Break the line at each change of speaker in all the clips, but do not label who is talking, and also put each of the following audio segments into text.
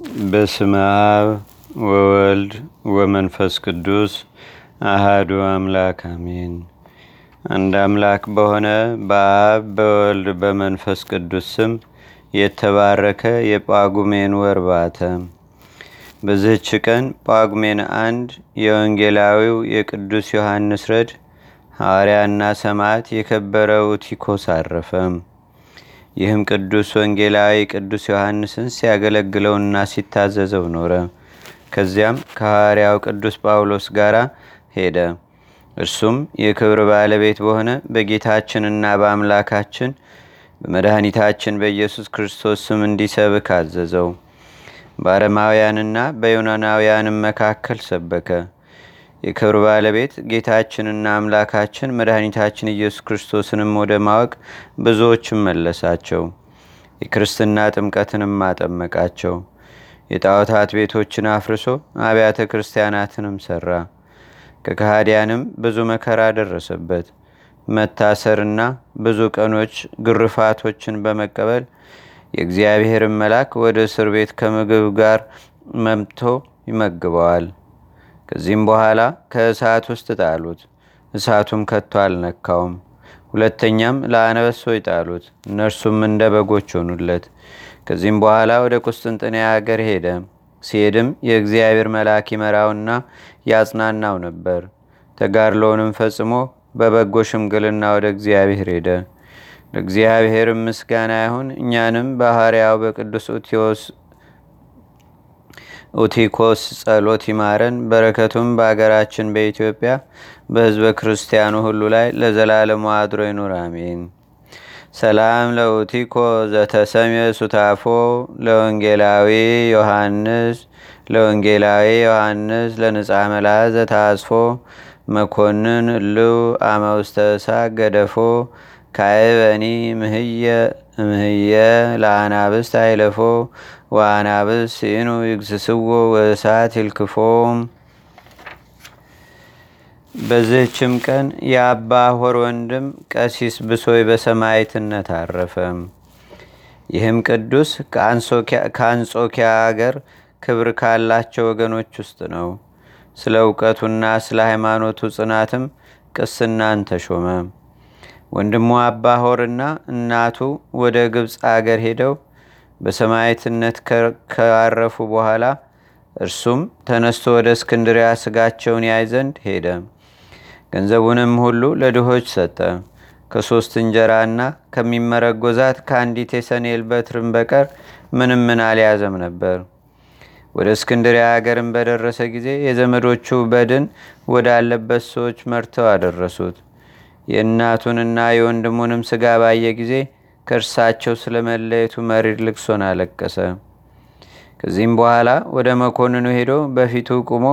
በስመ አብ ወወልድ ወመንፈስ ቅዱስ አሃዱ አምላክ አሜን። አንድ አምላክ በሆነ በአብ በወልድ በመንፈስ ቅዱስ ስም የተባረከ የጳጉሜን ወር ባተ። በዚህች ቀን ጳጉሜን አንድ የወንጌላዊው የቅዱስ ዮሐንስ ረድ ሐዋርያና ሰማዕት የከበረው ቲኮስ አረፈ። ይህም ቅዱስ ወንጌላዊ ቅዱስ ዮሐንስን ሲያገለግለውና ሲታዘዘው ኖረ። ከዚያም ከሐዋርያው ቅዱስ ጳውሎስ ጋር ሄደ። እርሱም የክብር ባለቤት በሆነ በጌታችንና በአምላካችን በመድኃኒታችን በኢየሱስ ክርስቶስ ስም እንዲሰብክ አዘዘው። በአረማውያንና በዮናናውያንም መካከል ሰበከ። የክብር ባለቤት ጌታችንና አምላካችን መድኃኒታችን ኢየሱስ ክርስቶስንም ወደ ማወቅ ብዙዎችም መለሳቸው። የክርስትና ጥምቀትንም አጠመቃቸው። የጣዖታት ቤቶችን አፍርሶ አብያተ ክርስቲያናትንም ሰራ። ከካህዲያንም ብዙ መከራ ደረሰበት። መታሰርና ብዙ ቀኖች ግርፋቶችን በመቀበል የእግዚአብሔርን መልአክ ወደ እስር ቤት ከምግብ ጋር መምቶ ይመግበዋል። ከዚህም በኋላ ከእሳት ውስጥ ጣሉት። እሳቱም ከቶ አልነካውም። ሁለተኛም ለአነበሶች ጣሉት። እነርሱም እንደ በጎች ሆኑለት። ከዚህም በኋላ ወደ ቁስጥንጥንያ ሀገር ሄደ። ሲሄድም የእግዚአብሔር መልአክ ይመራውና ያጽናናው ነበር። ተጋድሎውንም ፈጽሞ በበጎ ሽምግልና ወደ እግዚአብሔር ሄደ። ለእግዚአብሔርም ምስጋና ይሁን። እኛንም በሐርያው በቅዱስ ኡቲኮስ ጸሎት ይማረን። በረከቱም በአገራችን በኢትዮጵያ በህዝበ ክርስቲያኑ ሁሉ ላይ ለዘላለሙ አድሮ ይኑር፣ አሜን። ሰላም ለኡቲኮ ዘተሰሜ ሱታፎ ለወንጌላዊ ዮሐንስ ለወንጌላዊ ዮሐንስ ለንጻ መላ ዘታስፎ መኮንን እልው አመውስተሳ ገደፎ ካይበኒ ምህየ ለአናብስት አይለፎ ወአናብስ ሲኑ ይግስስዎ ወእሳት ይልክፎም። በዚህችም ቀን የአባ ሆር ወንድም ቀሲስ ብሶይ በሰማይትነት አረፈ። ይህም ቅዱስ ከአንጾኪያ አገር ክብር ካላቸው ወገኖች ውስጥ ነው። ስለ እውቀቱና ስለ ሃይማኖቱ ጽናትም ቅስናን ተሾመ። ወንድሙ አባ ሆርና እናቱ ወደ ግብፅ አገር ሄደው በሰማይትነት ካረፉ በኋላ እርሱም ተነስቶ ወደ እስክንድሪያ ስጋቸውን ያይ ዘንድ ሄደ። ገንዘቡንም ሁሉ ለድሆች ሰጠ። ከሶስት እንጀራና ከሚመረጎዛት ከአንዲት የሰኔል በትርም በቀር ምንም ምን አልያዘም ነበር። ወደ እስክንድሪያ ሀገርም በደረሰ ጊዜ የዘመዶቹ በድን ወዳለበት ሰዎች መርተው አደረሱት። የእናቱንና የወንድሙንም ስጋ ባየ ጊዜ ከእርሳቸው ስለመለየቱ መሪር ልቅሶን አለቀሰ። ከዚህም በኋላ ወደ መኮንኑ ሄዶ በፊቱ ቁሞ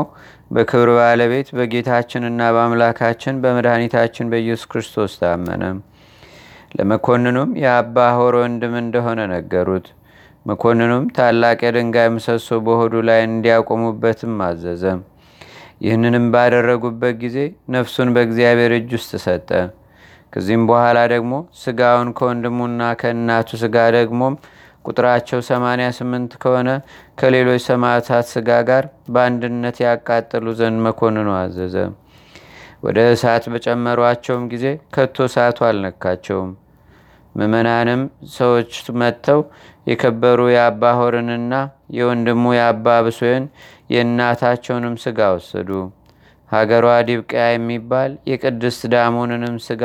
በክብር ባለቤት በጌታችንና በአምላካችን በመድኃኒታችን በኢየሱስ ክርስቶስ ታመነ። ለመኮንኑም የአባ ሆር ወንድም እንደሆነ ነገሩት። መኮንኑም ታላቅ የድንጋይ ምሰሶ በሆዱ ላይ እንዲያቆሙበትም አዘዘ። ይህንንም ባደረጉበት ጊዜ ነፍሱን በእግዚአብሔር እጅ ውስጥ ሰጠ። ከዚህም በኋላ ደግሞ ስጋውን ከወንድሙና ከእናቱ ስጋ ደግሞም ቁጥራቸው 88 ከሆነ ከሌሎች ሰማዕታት ስጋ ጋር በአንድነት ያቃጥሉ ዘንድ መኮንኑ አዘዘ። ወደ እሳት በጨመሯቸውም ጊዜ ከቶ እሳቱ አልነካቸውም። ምዕመናንም ሰዎች መጥተው የከበሩ የአባ ሆርንና የወንድሙ የአባ ብሶይን የእናታቸውንም ስጋ ወሰዱ። ሀገሯ ዲብቅያ የሚባል የቅድስት ዳሞንንም ስጋ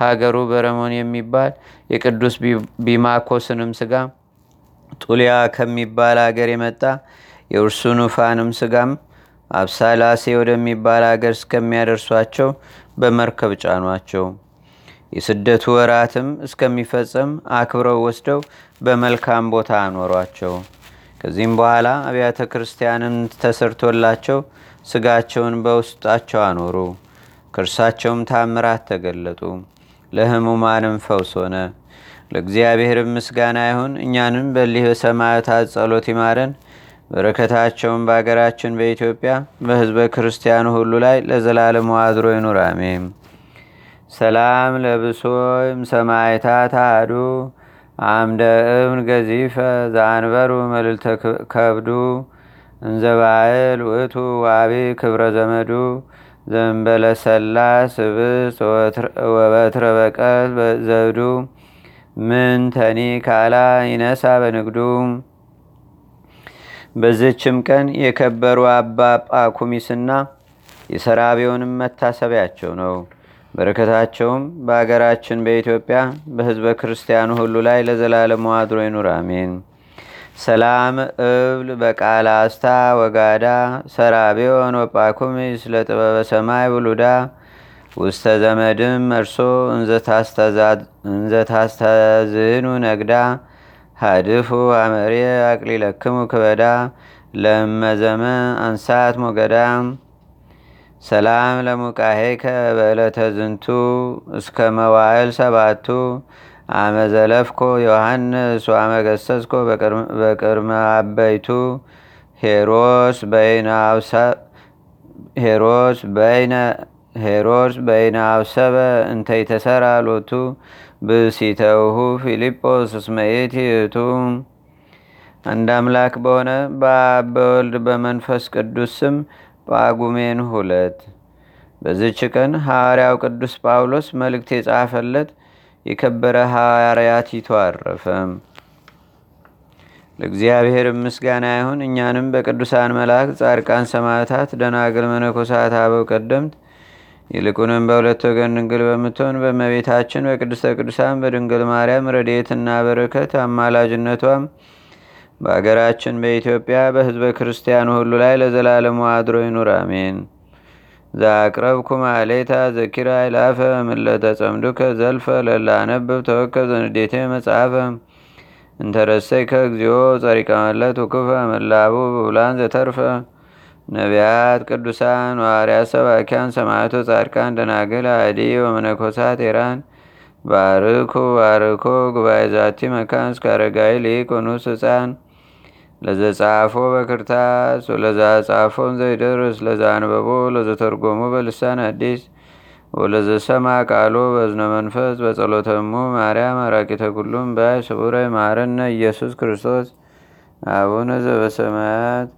ሀገሩ በረሞን የሚባል የቅዱስ ቢማኮስንም ስጋ ጡሊያ ከሚባል አገር የመጣ የኡርሱኑፋንም ስጋም አብሳላሴ ወደሚባል አገር እስከሚያደርሷቸው በመርከብ ጫኗቸው። የስደቱ ወራትም እስከሚፈጸም አክብረው ወስደው በመልካም ቦታ አኖሯቸው። ከዚህም በኋላ አብያተ ክርስቲያንን ተሰርቶላቸው ስጋቸውን በውስጣቸው አኖሩ። ከእርሳቸውም ታምራት ተገለጡ። ለህሙማንም ፈውስ ሆነ። ለእግዚአብሔርም ምስጋና ይሁን። እኛንም በሊህ በሰማዕታት ጸሎት ይማረን። በረከታቸውን በአገራችን በኢትዮጵያ በህዝበ ክርስቲያኑ ሁሉ ላይ ለዘላለሙ አድሮ ይኑር፣ አሜን። ሰላም ለብሶይም ሰማይታት አዱ። አምደ እብን ገዚፈ ዛንበሩ መልልተ ከብዱ። እንዘባእል ውእቱ ዋቢ ክብረ ዘመዱ። ዘንበለ ሰላስ ስብስ ወበትረ በቀል ዘብዱ። ምን ተኒ ካላ ይነሳ በንግዱ። በዝችም ቀን የከበሩ አባ ጳኩሚስና የሰራቢውንም መታሰቢያቸው ነው። በረከታቸውም በአገራችን በኢትዮጵያ በህዝበ ክርስቲያኑ ሁሉ ላይ ለዘላለሙ አድሮ ይኑር፣ አሜን። ሰላም እብል በቃል አስታ ወጋዳ ሰራቢዮን ወጳኩሚስ ለጥበበ ሰማይ ውሉዳ ውስተ ዘመድም እርሶ እንዘታስተዝኑ ነግዳ ሃድፉ አመሬ አቅሊለክሙ ክበዳ ለመዘመ አንሳት ሞገዳ ሰላም ለሙቃሄከ በዕለተ ዝንቱ እስከ መዋዕል ሰባቱ። አመዘለፍኮ ዮሐንስ ዋመገሰስኮ በቅድመ አበይቱ። ሄሮስ በይነ አብሰበ እንተይተሰራ ሎቱ። ብሲተውሁ ፊልጶስ እስመኤት ይእቱ አንድ አምላክ በሆነ በአብ በወልድ በመንፈስ ቅዱስ ስም ጳጉሜን ሁለት በዝች ቀን ሐዋርያው ቅዱስ ጳውሎስ መልእክት የጻፈለት የከበረ ሐዋርያቲቱ አረፈ። ለእግዚአብሔር ምስጋና ይሁን። እኛንም በቅዱሳን መላእክት፣ ጻድቃን፣ ሰማዕታት፣ ደናግል፣ መነኮሳት፣ አበው ቀደምት ይልቁንም በሁለት ወገን ድንግል በምትሆን በመቤታችን በቅድስተ ቅዱሳን በድንግል ማርያም ረድኤትና በረከት አማላጅነቷም በአገራችን በኢትዮጵያ በሕዝበ ክርስቲያኑ ሁሉ ላይ ለዘላለሙ አድሮ ይኑር፣ አሜን። ዛቅረብኩ ማሌታ ዘኪራ ይላፈ ምለተ ጸምዱከ ዘልፈ ለላነብብ ተወከብ ዘንዴቴ መጽሐፈ። እንተረሰይከ እግዚኦ ጸሪቀ መለት ውክፈ መላቡ ብውላን ዘተርፈ። ነቢያት፣ ቅዱሳን፣ ዋርያት፣ ሰባኪያን፣ ሰማዕቶ፣ ጻድቃን፣ ደናግል፣ አዲ ወመነኮሳት ኤራን ባርኩ ባርኮ ጉባኤ ዛቲ መካን እስከ አረጋዊ ሊቅ ወኑስ ህፃን ለዘጻፎ በክርታስ ወለዛ ጻፎን ዘይደርስ ለዛ አንበቦ ለዘተርጎሙ በልሳን አዲስ ወለዘሰማ ቃሎ በዝነ መንፈስ በጸሎተሙ ማርያም አራቂተ ኩሉም ባይ ስቡረ ማረነ ኢየሱስ ክርስቶስ አቡነ ዘበሰማያት